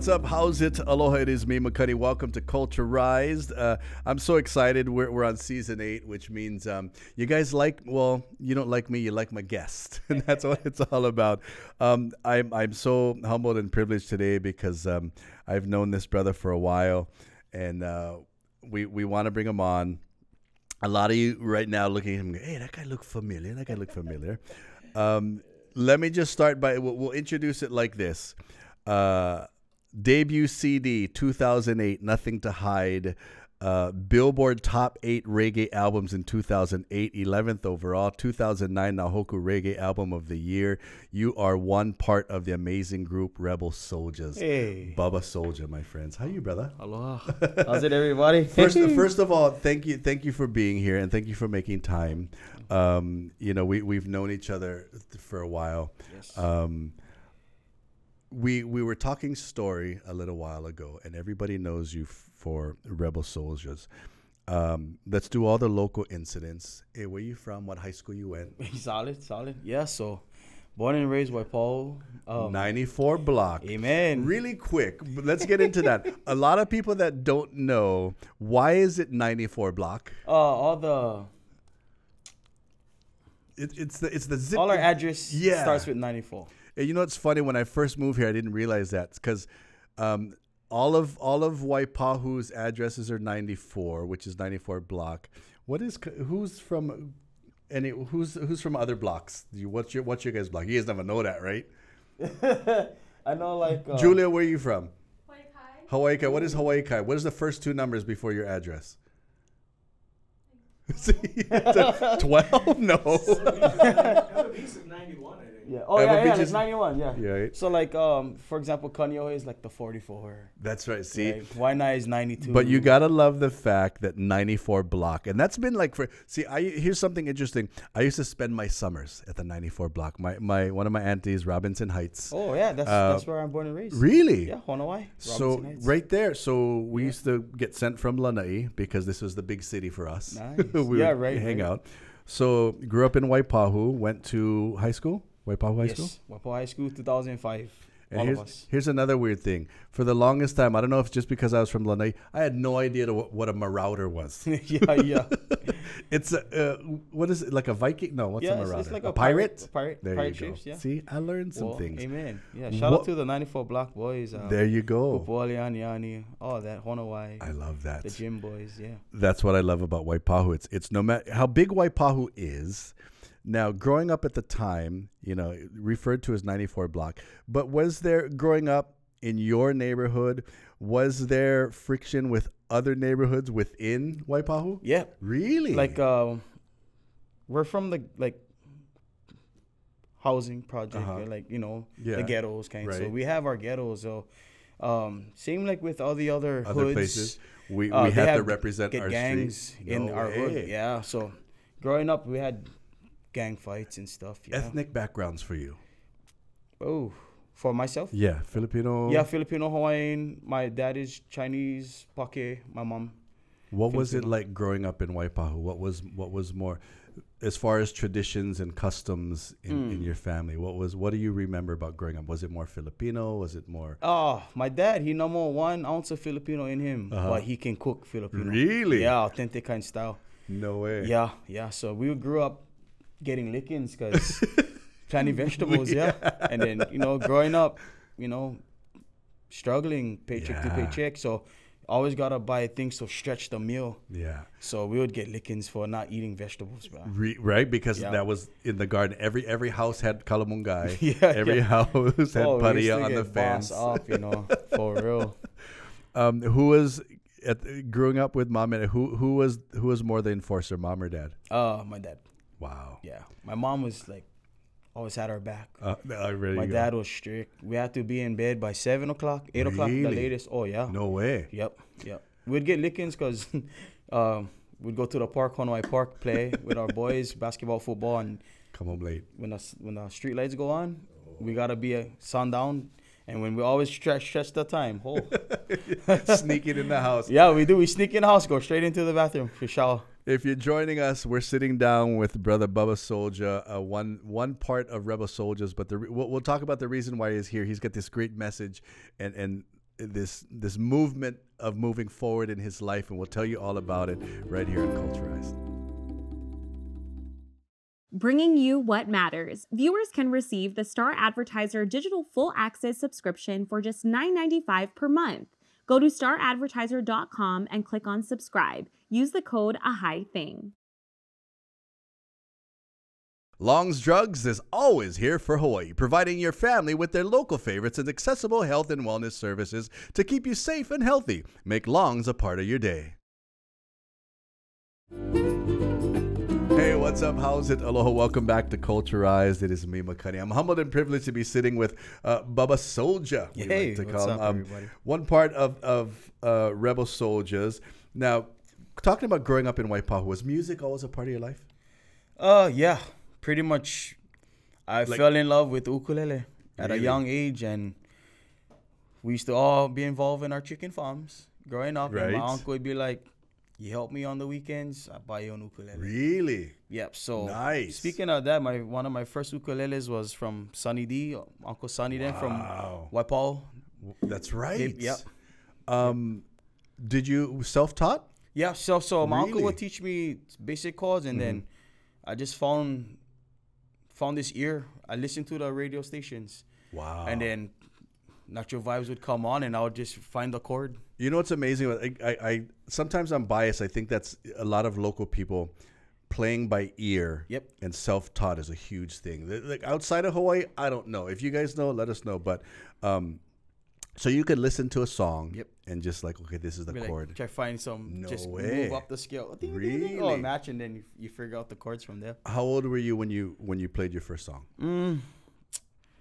what's up? How's it? Aloha, it is me, McCuddy. Welcome to Culturised. Uh, I'm so excited. We're, we're on season eight, which means um, you guys like, well, you don't like me, you like my guest. And that's what it's all about. Um, I'm, I'm so humbled and privileged today because um, I've known this brother for a while and uh, we, we want to bring him on. A lot of you right now looking at him, hey, that guy look familiar. That guy look familiar. Um, let me just start by, we'll, we'll introduce it like this. Uh, debut CD 2008, Nothing to Hide. Uh, Billboard Top 8 Reggae Albums in 2008, 11th overall. 2009 Nahoku Reggae Album of the Year. You are one part of the amazing group Rebel SoulJahz. Hey. Bubba Soldier, my friends. How are you, brother? Aloha. How's it, everybody? first, first of all, thank you, thank you for being here, and thank you for making time. Um, you know, we we've known each other for a while. Yes. Um, we we were talking story a little while ago, and everybody knows you f- for Rebel SoulJahz. Um, let's do all the local incidents. Hey, where you from? What high school you went? solid, solid. Yeah, so born and raised Waipahu. Um, 94 block. Amen. Really quick, let's get into that. a lot of people that don't know why is it 94 block? Uh, all the It, it's the it's the zip. all our address Yeah. starts with 94. And you know what's funny? When I first moved here, I didn't realize that because um, all of all of Waipahu's addresses are 94, which is 94 block. What is who's from any who's who's from other blocks? You, what's your what's your guys' block? You guys never know that, right? I know, like uh, Julia, where are you from? Hawaii Kai. Hawaii Kai. What is Hawaii Kai? What is the first two numbers before your address? Twelve? No. Ewa Beach 91, I think. Yeah. Oh Ever yeah, yeah. Beach Like 91. Yeah. Yeah, right. So like, um, for example, Kaneohe is like the 44. That's right. See, Right? Waianae is 92. But you gotta love the fact that 94 block, and that's been like for. See, I here's something interesting. I used to spend my summers at the 94 block. My my one of my aunties, Robinson Heights. Oh yeah, that's Uh, that's where I'm born and raised. Really? Yeah, Honowai. So Heights. right there, so we used to get sent from Lanai because this was the big city for us. Nice. we Yeah, right, Hang right. out. So grew up in Waipahu, went to high school, Waipahu High School. Yes. Waipahu High School, 2005. And all here's, of us. here's another weird thing. For the longest time, I don't know if it's just because I was from Lanai, I had no idea what, what a marauder was. yeah, yeah. It's a uh, what is it like a Viking? No, what's yeah, a it's, marauder? it's like a, a pirate. A pirate. There pirate you go. yeah. See, I learned some Well, things. Amen. Yeah. Shout What- out to the 94 Black Boys. Uh, There you go. Kupualiani, Yani, all that. Honowai. I love that. The gym boys. Yeah. That's what I love about Waipahu. It's it's no matter how big Waipahu is. Now, growing up at the time, you know, referred to as 94 block, but was there growing up in your neighborhood? Was there friction with other neighborhoods within Waipahu? Yeah. Really? Like, uh, we're from the, like, housing project, Uh-huh. uh, like, you know, Yeah. the ghettos kind. So we have our ghettos. So, um, same like with all the other, other hoods. places, we, Uh, we they had to represent our gangs street. in No our hood. Yeah. So, growing up, we had gang fights and stuff. Yeah. Ethnic backgrounds for you? Oh, for myself. Yeah, Filipino. Yeah, Filipino, Hawaiian. My dad is Chinese, Pake. My mom. What was it like growing up in Waipahu? What was what was more, as far as traditions and customs in, Hmm. in your family? What was what do you remember about growing up? Was it more Filipino? Was it more Oh, my dad, he number one ounce of Filipino in him, Uh-huh. but he can cook Filipino. Really? Yeah, authentic kind of style. no way? Yeah, yeah. So we grew up getting lickings because plenty vegetables, yeah. And then you know, growing up, you know, struggling paycheck to paycheck, so always gotta buy things to stretch the meal. yeah. So we would get lickings for not eating vegetables, bro. Re, right, because Yeah. that was in the garden. Every every house had kalamungai. Yeah, Every yeah. house had Oh, paria on the fence. up, you know, for real. Um, who was at, growing up with mom and who who was who was more the enforcer, mom or dad? Uh, my dad. Wow. Yeah, my mom was like always had our back. Uh, I really My go. dad was strict. We had to be in bed by seven o'clock, eight o'clock, the latest. Oh yeah. No way. Yep. Yep. We'd get lickings because um, we'd go to the park, Honoi Park, play with our boys, basketball, football, and Come home late. when the when the street lights go on, we gotta be a sundown. And when we always stretch stretch the time, oh Sneaking in the house. yeah, we do. We sneak in the house, go straight into the bathroom for shower. If you're joining us, we're sitting down with brother Bubba Soldier, uh, one one part of Rebel SoulJahz. But the we'll, we'll talk about the reason why he's here. He's got this great message, and and this this movement of moving forward in his life, and we'll tell you all about it right here on Culturised. Bringing you what matters. Viewers can receive the Star Advertiser digital full access subscription for just $9.95 per month. Go to staradvertiser.com and click on subscribe. Use the code A High Thing. Long's Drugs is always here for Hawaii, providing your family with their local favorites and accessible health and wellness services to keep you safe and healthy. Make Long's a part of your day. Hey, what's up? How's it? Aloha. Welcome back to Culturised. It is me, Makani. I'm humbled and privileged to be sitting with uh, Bubba Soldier. Hey, like to what's up, everybody? One part of, of uh, Rebel SoulJahz. Now, talking about growing up in Waipahu, was music always a part of your life? Uh, yeah, pretty much. I Like- fell in love with ukulele at a young age, and we used to all be involved in our chicken farms growing up. And Right. my uncle would be like, "You help me on the weekends, I buy you an ukulele." Really? Yep. So Nice. Speaking of that, my one of my first ukuleles was from Sunny D, Uncle Sunny then from Wow. Waipahu. That's right. yep. Um, did you self-taught? Yeah, so so my uncle Really? would teach me basic chords, and then I just found found this ear. I listened to the radio stations, Wow. and then Natural Vibes would come on, and I would just find the chord. You know what's amazing? I, I, I sometimes I'm biased. I think that's a lot of local people playing by ear. Yep. And self-taught is a huge thing. Like outside of Hawaii, I don't know. If you guys know, let us know. But um, so you could listen to a song. Yep. And just like, okay, this is the Be chord. Like, try find some, No just way. move up the scale. Ding, ding, ding. Oh, Really? match, and then you, you figure out the chords from there. How old were you when you when you played your first song? Mm.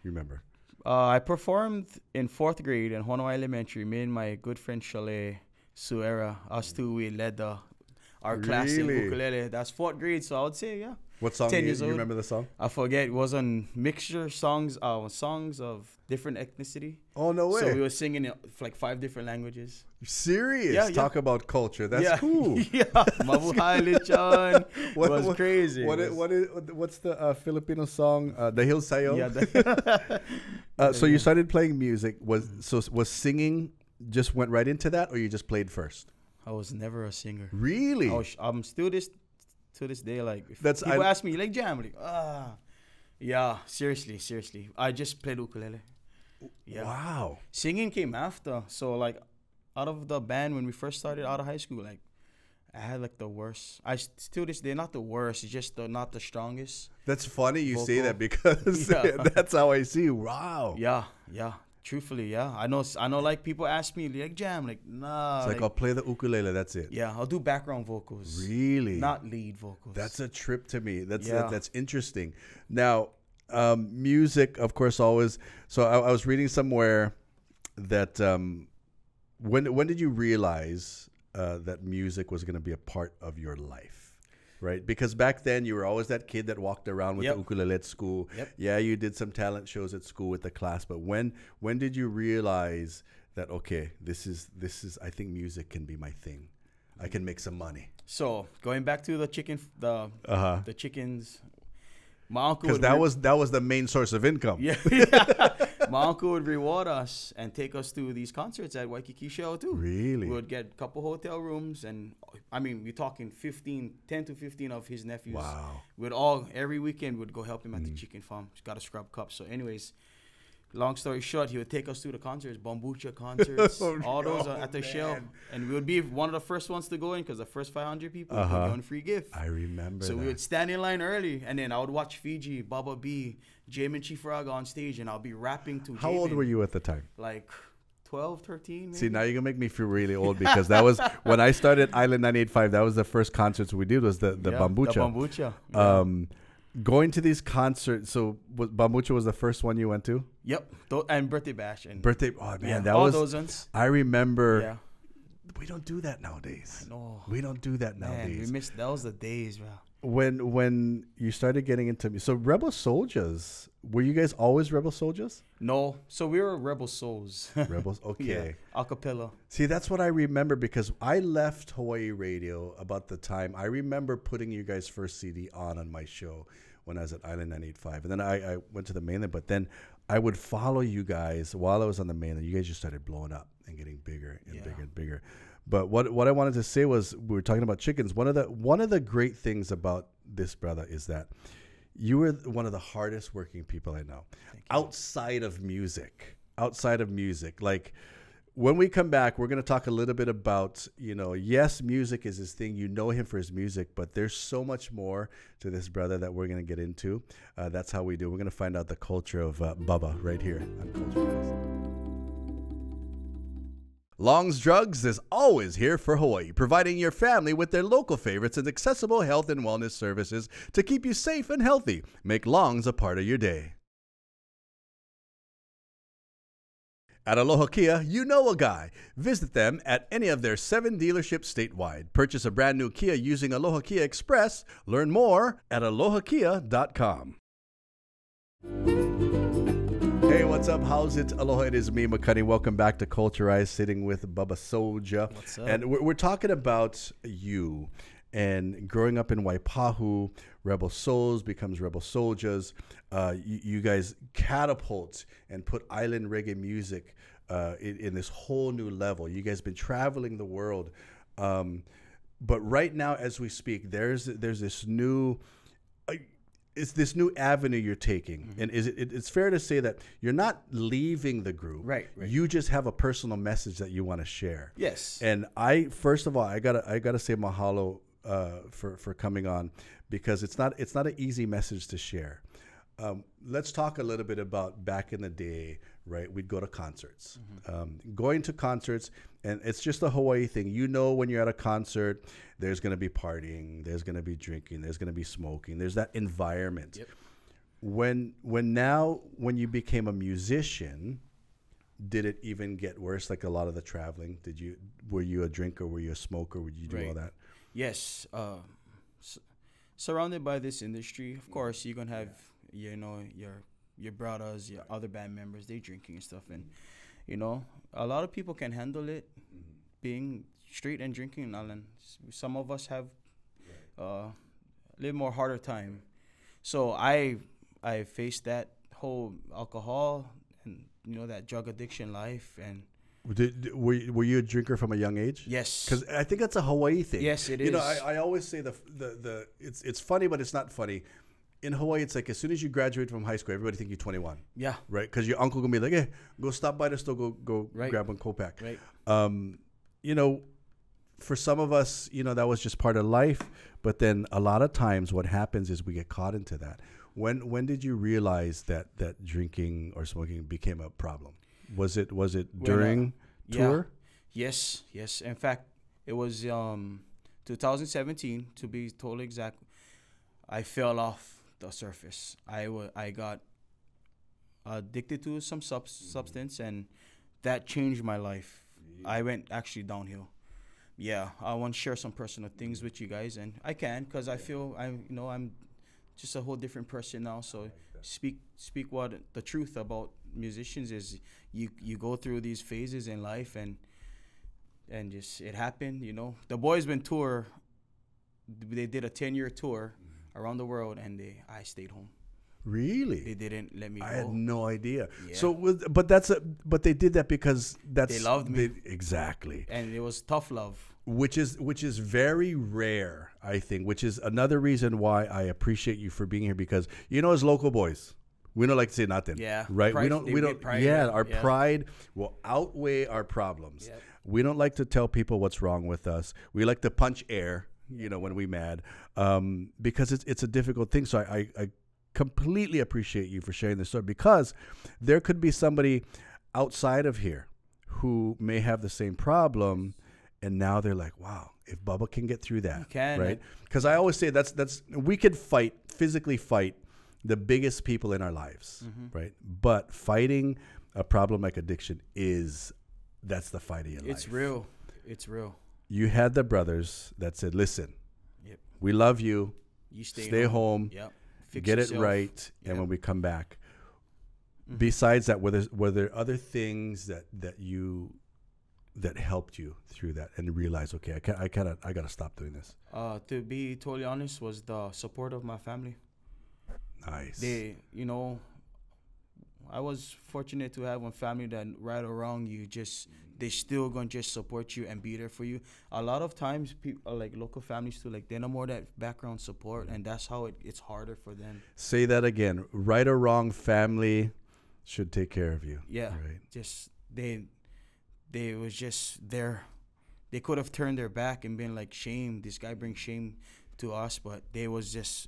Remember? Uh, I performed in fourth grade in Honolulu Elementary. Me and my good friend Chalet Suera, us two, we led the our class in ukulele. That's fourth grade, so I would say yeah. What song? 10 you, years you remember the song? I forget it was on mixture songs, uh, songs of different ethnicity. Oh no way! So we were singing it like five different languages. Serious? Yeah, yeah. Talk about culture. That's yeah. cool. yeah, Mabuhay Chan What- was what- crazy. What, It is, was- what is, what's the uh, Filipino song? Uh, the Hill Sayo. Yeah, the- uh, so you started playing music. Was so was singing just went right into that, or you just played first? I was never a singer. Really? I I'm still this to this day. Like if That's- people I- ask me, like jam, like ah, yeah. Seriously, seriously. I just played ukulele. Yeah. Wow. Singing came after. So like, out of the band when we first started out of high school, like. I had like the worst. I still this day not the worst. It's just the not the strongest. That's funny you say that because Yeah. that's how I see. Wow. Yeah, yeah. Truthfully, yeah. I know. I know. Like people ask me, like jam, like nah. It's like, like, I'll play the ukulele. That's it. yeah, I'll do background vocals, Really? not lead vocals. That's a trip to me. That's Yeah. that, that's interesting. Now, um, music, of course, always. So I, I was reading somewhere that um, when when did you realize uh, that music was going to be a part of your life? Right, because back then you were always that kid that walked around with Yep. the ukulele at school. Yep. Yeah, you did some talent shows at school with the class, but when when did you realize that okay, this is this is I think music can be my thing. I can make some money. So going back to the chicken, the Uh huh. the chickens. My uncle Because that re- was that was the main source of income. yeah. my uncle would reward us and take us to these concerts at Waikiki Shell too. Really? We would get a couple hotel rooms, and I mean, we're talking 15, 10 to fifteen of his nephews. Wow. We'd all every weekend would go help him at the mm. chicken farm. He's got a scrub cup. So, anyways, long story short, he would take us to the concerts, Bambucha concerts, Oh, all those at the show, man. and we would be one of the first ones to go in because the first five hundred people would Uh-huh. one free gift. I remember So that. we would stand in line early, and then I would watch Fiji, Baba B, Jamin Frog on stage, and I'll be rapping to. How old were you at the time? Like 12, 13. See, now you're gonna make me feel really old because that was when I started Island 985. That was the first concerts we did was the the Yeah, Bambucha. The Bambucha. yeah. Going to these concerts. So was, Bambucha was the first one you went to. Yep. And birthday bash and Birthday. Oh man, yeah, that all was. those ones. I remember. Yeah. We don't do that nowadays. No. We don't do that nowadays. Man, we. That was the days, bro. When when you started getting into me, so Rebel SoulJahz, were you guys always Rebel SoulJahz? No. So we were Rebel Souls. Rebels. Okay. yeah. Acapella. See, that's what I remember because I left Hawaii Radio about the time I remember putting you guys' first CD on on my show when I was at Island 985. And then I, I went to the mainland, but then I would follow you guys while I was on the mainland. You guys just started blowing up and getting bigger and Yeah. bigger and bigger. But what what I wanted to say was we were talking about chickens. One of the one of the great things about this brother is that you were one of the hardest working people I know outside of music. Outside of music, like when we come back, we're going to talk a little bit about, you know, yes, music is his thing. You know him for his music, but there's so much more to this brother that we're going to get into. Uh, that's how we do. We're going to find out the culture of uh, Bubba right here on Culturised. Long's Drugs is always here for Hawaii, providing your family with their local favorites and accessible health and wellness services to keep you safe and healthy. Make Long's a part of your day. At Aloha Kia, you know a guy. Visit them at any of their seven dealerships statewide. Purchase a brand new Kia using Aloha Kia Express. Learn more at alohakia.com. Hey, what's up? How's it? Aloha, it is me, McCuddy. Welcome back to Culturize, sitting with Bubba Soja. What's up? And we're, we're talking about you and growing up in Waipahu, Rebel Souls becomes Rebel SoulJahz. Uh, you, you guys catapult and put island reggae music uh, in, in this whole new level. You guys been traveling the world. Um, but right now, as we speak, there's there's this new it's this new avenue you're taking, Mm-hmm. and is it, it? It's fair to say that you're not leaving the group. Right, right. You just have a personal message that you want to share. Yes. And I, first of all, I gotta I gotta say mahalo uh, for for coming on because it's not it's not an easy message to share. Um, let's talk a little bit about back in the day, right? We'd go to concerts. Um, going to concerts, and it's just a Hawaii thing. You know, when you're at a concert, there's going to be partying, there's going to be drinking, there's going to be smoking, there's that environment. When when now when you became a musician, did it even get worse? Like a lot of the traveling, did you were you a drinker? Were you a smoker? Would you do all that? Yes. Uh, s- surrounded by this industry, of course, you're gonna have you know your your brothers, your other band members, they drinking and stuff, and you know a lot of people can handle it, being straight and drinking, and all, some of us have uh, a little more harder time. So I I faced that whole alcohol and you know that drug addiction life, and Did, were, you- were you a drinker from a young age? yes, Because I think that's a Hawaii thing. Yes, it You know. I, I always say the, the the it's it's funny, but it's not funny. In Hawaii, it's like as soon as you graduate from high school, everybody think you're 21, yeah, right? Because your uncle gonna be like, "Hey, go stop by the store, go go Right. grab one Copac." right. Um, you know, for some of us, you know, that was just part of life. But then a lot of times, what happens is we get caught into that. When when did you realize that that drinking or smoking became a problem? Was it was it When, uh, during yeah. tour? Yes, yes. In fact, it was um 2017 to be totally exact. I fell off the surface. I wa- I got addicted to some sub- mm-hmm. substance and that changed my life. I went actually downhill. Yeah, I want to share some personal things with you guys and I can cuz I feel I'm you know I'm just a whole different person now so speak speak what the truth about musicians is you you go through these phases in life and and just it happened you know the boys been tour they did a 10 year tour around the world and they i stayed home Really? they didn't let me I go had no idea. Yeah. So, with, but that's a, but they did that because that's they loved me. they- exactly, and it was tough love which is which is very rare, I think. Which is another reason why I appreciate you for being here because you know, as local boys, we don't like to say nothing. Yeah, right. we don't. We don't. pride, yeah, yeah, our yeah. pride will outweigh our problems. Yep. We don't like to tell people what's wrong with us. We like to punch air, you know, when we mad, um, because it's it's a difficult thing. So I, I, I completely appreciate you for sharing this story because there could be somebody outside of here who may have the same problem, and now they're like, wow, if Bubba can get through that, right? Because I always say that's that's we could fight physically fight the biggest people in our lives, Mm-hmm. right? But fighting a problem like addiction is that's the fight of your it's life. real it's real You had the brothers that said, "Listen, Yep. we love you. you stay, Stay home. yep Fix get yourself. it right, and when we come back." Mm-hmm. Besides that, were there, were there other things that that you that helped you through that and realize, okay, I can I kind of I gotta stop doing this. uh to be totally honest was the support of my family Nice. they you know I was fortunate to have one family that right or wrong you just they still gonna just support you and be there for you. A lot of times, people uh, like local families too, like they know more that background support, and that's how it, it's harder for them. Say that again. Right or wrong, family should take care of you. Yeah, Right. just they they was just there. They could have turned their back and been like, "Shame, this guy brings shame to us," but they was just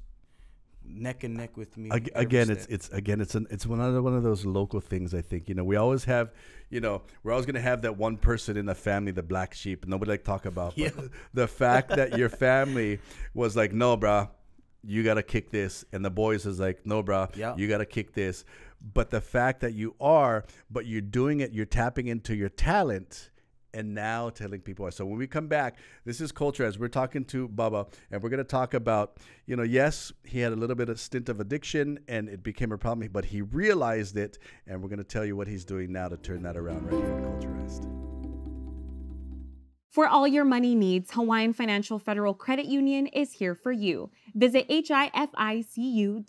neck and neck with me. Again it's it's again it's an it's one of one of those local things i think you know we always have you know we're always going to have that one person in the family the black sheep nobody like talk about but Yeah. the fact that your family was like no bruh you got to kick this and the boys is like no bruh Yeah. you got to kick this but the fact that you are but you're doing it you're tapping into your talent and now telling people. So when we come back, this is culture as we're talking to Bubba, and we're going to talk about, you know, yes, he had a little bit of stint of addiction, and it became a problem, but he realized it, and we're going to tell you what he's doing now to turn that around right here on Culturised. For all your money needs, Hawaiian Financial Federal Credit Union is here for you. Visit hificu.com.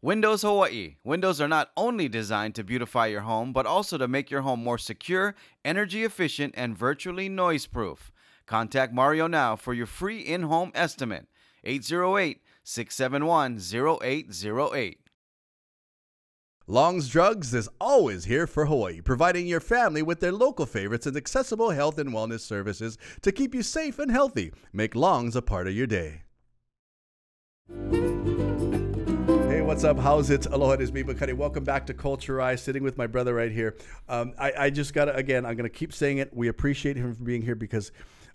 Windows Hawaii. Windows are not only designed to beautify your home, but also to make your home more secure, energy efficient, and virtually noise proof. Contact Mario now for your free in home estimate. 808 671 0808. Long's Drugs is always here for Hawaii, providing your family with their local favorites and accessible health and wellness services to keep you safe and healthy. Make Long's a part of your day. What's up? How's it? Aloha, it is me, Bakari. Welcome back to Culture Eye, sitting with my brother right here. Um, I, I just got to, again, I'm going to keep saying it. We appreciate him for being here because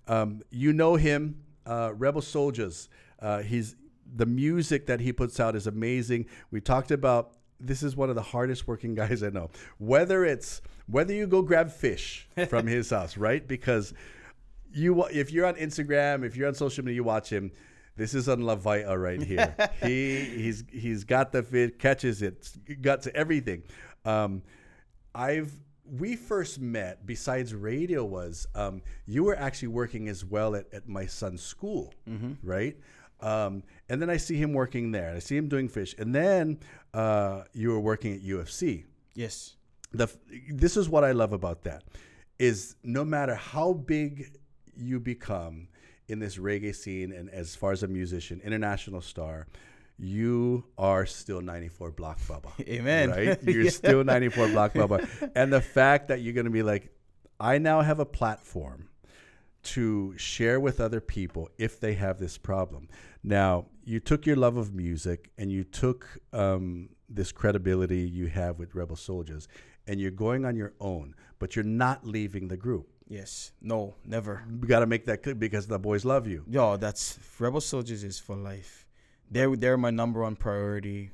um, you know him, uh, Rebel SoulJahz. Uh, he's the music that he puts out is amazing. We talked about this is one of the hardest working guys I know. Whether it's whether you go grab fish from his house, right? Because you if you're on Instagram, if you're on social media, you watch him. This is on La Vita right here. he he's he's got the fish, catches it, got to everything. Um, I've we first met besides radio was um, you were actually working as well at, at my son's school, right? Um, and then I see him working there. I see him doing fish, and then uh, you were working at UFC yes, the this is what I love about that is no matter how big you become in this reggae scene and as far as a musician, international star, you are still 94 Block Bubba. Amen. Right? You're Yeah. still 94 Block Bubba. And the fact that you're going to be like, I now have a platform to share with other people if they have this problem. Now, you took your love of music and you took um, this credibility you have with Rebel SoulJahz and you're going on your own, but you're not leaving the group. Yes, no, never. We got to make that clear because the boys love you. Yo, that's Rebel SoulJahz is for life. They're they're my number one priority.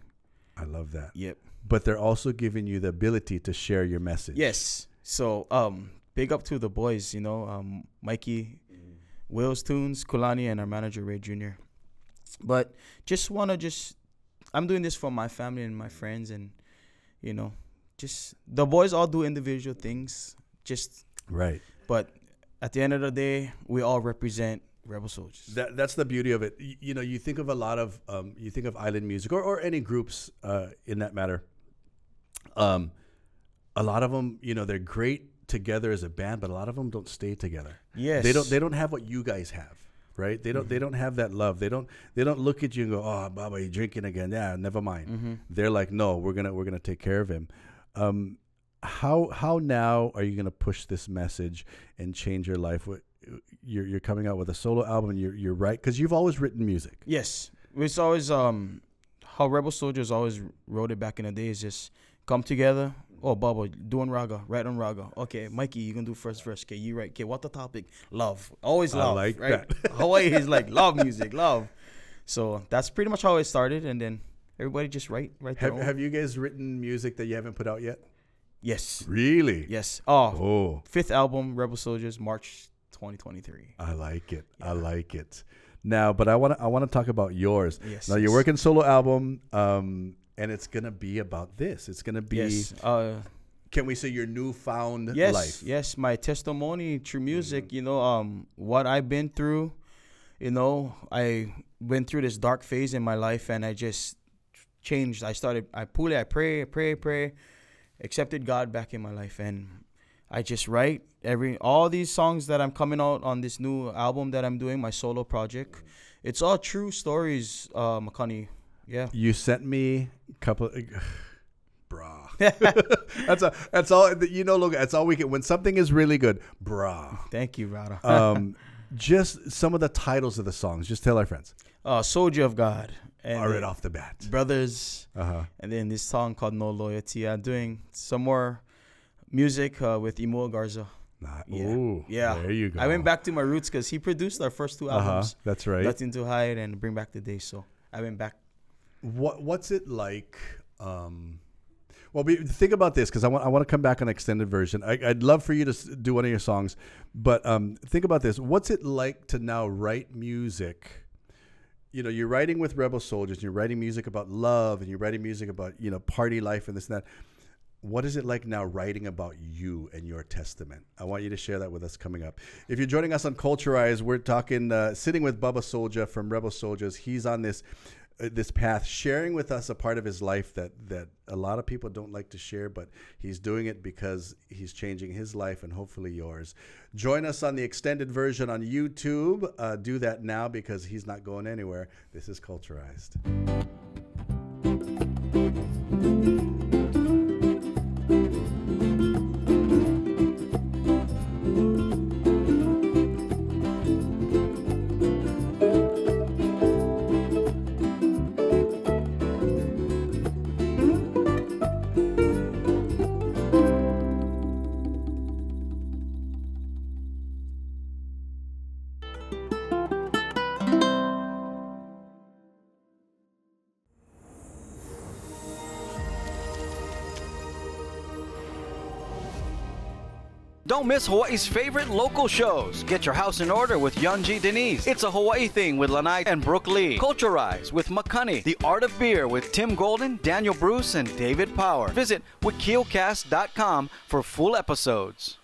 I love that. Yep. But they're also giving you the ability to share your message. Yes. So um, big up to the boys. You know, um, Mikey, Will's Tunes, Kulani, and our manager Ray Jr. But just wanna just, I'm doing this for my family and my friends, and you know, just the boys all do individual things. Just, Right. But at the end of the day, we all represent Rebel SoulJahz. That, that's the beauty of it. You, you know, you think of a lot of, um, you think of island music or, or any groups uh, in that matter. Um, a lot of them, you know, they're great together as a band, but a lot of them don't stay together. yes. They don't. They don't have what you guys have, right? They don't. They don't have that love. They don't. They don't look at you and go, "Oh, Baba, you drinking again?" Yeah, never mind. Mm-hmm. They're like, "No, we're gonna we're gonna take care of him." Um, how how now are you gonna push this message and change your life? You're you're coming out with a solo album. And you're you're right because you've always written music. Yes, it's always um how Rebel SoulJahz always wrote it back in the day is just come together. Oh, Bubba, doing raga, right on raga. Okay, Mikey, you can do first verse. Okay, you right. Okay, what the topic? Love, always I love. like right? that. Hawaii is like love music, love. So that's pretty much how it started, and then everybody just write, write Have. Have you guys written music that you haven't put out yet? Yes, Really? yes. Oh, Oh, fifth album, Rebel SoulJahz, March 2023. I like it. I like it. Now, but I want to I want to talk about yours. Yes. Now you're working solo album, um, and it's gonna be about this. It's gonna be. Yes. Uh, Can we say your newfound yes, life? Yes, my testimony through music, you know, um what I've been through, you know, I went through this dark phase in my life and I just changed. I started. I pull it. I pray, pray, pray. Accepted God back in my life, and I just write every all these songs that I'm coming out on this new album that I'm doing, my solo project. It's all true stories, uh, McConaughey. Yeah. You sent me a couple. Brah. that's a, that's all you know. Look, that's all we get when something is really good. Brah. Thank you, Rada. Um, just some of the titles of the songs. Just tell our friends. uh, Soldier of God. And right, off the bat. Brothers. Uh huh. And then this song called No Loyalty. I'm doing some more music uh, with Emo Garza. Nah, Yeah. Ooh, yeah. There you go. I went back to my roots because he produced our first two Uh huh. albums, That's right. Nothing to Hide and Bring Back the Day. So I went back. What What's it like? Um, well, be, think about this because I want I want to come back on an extended version. I, I'd love for you to do one of your songs, but um, think about this. What's it like to now write music? You know, you're writing with Rebel SoulJahz. You're writing music about love, and you're writing music about you know party life and this and that. What is it like now writing about you and your testament? I want you to share that with us coming up. If you're joining us on Culturize, we're talking, uh, sitting with Bubba Soldier from Rebel SoulJahz. He's on this this path, sharing with us a part of his life that that a lot of people don't like to share, but he's doing it because he's changing his life and hopefully yours. Join us on the extended version on YouTube. Uh, do that now because he's not going anywhere. This is Culturised. Don't miss Hawaii's favorite local shows. Get your house in order with Yunji Denise. It's a Hawaii thing with Lanai and Brooke Lee. Culturize with McCunny. The Art of Beer with Tim Golden, Daniel Bruce, and David Power. Visit wikiocast.com for full episodes.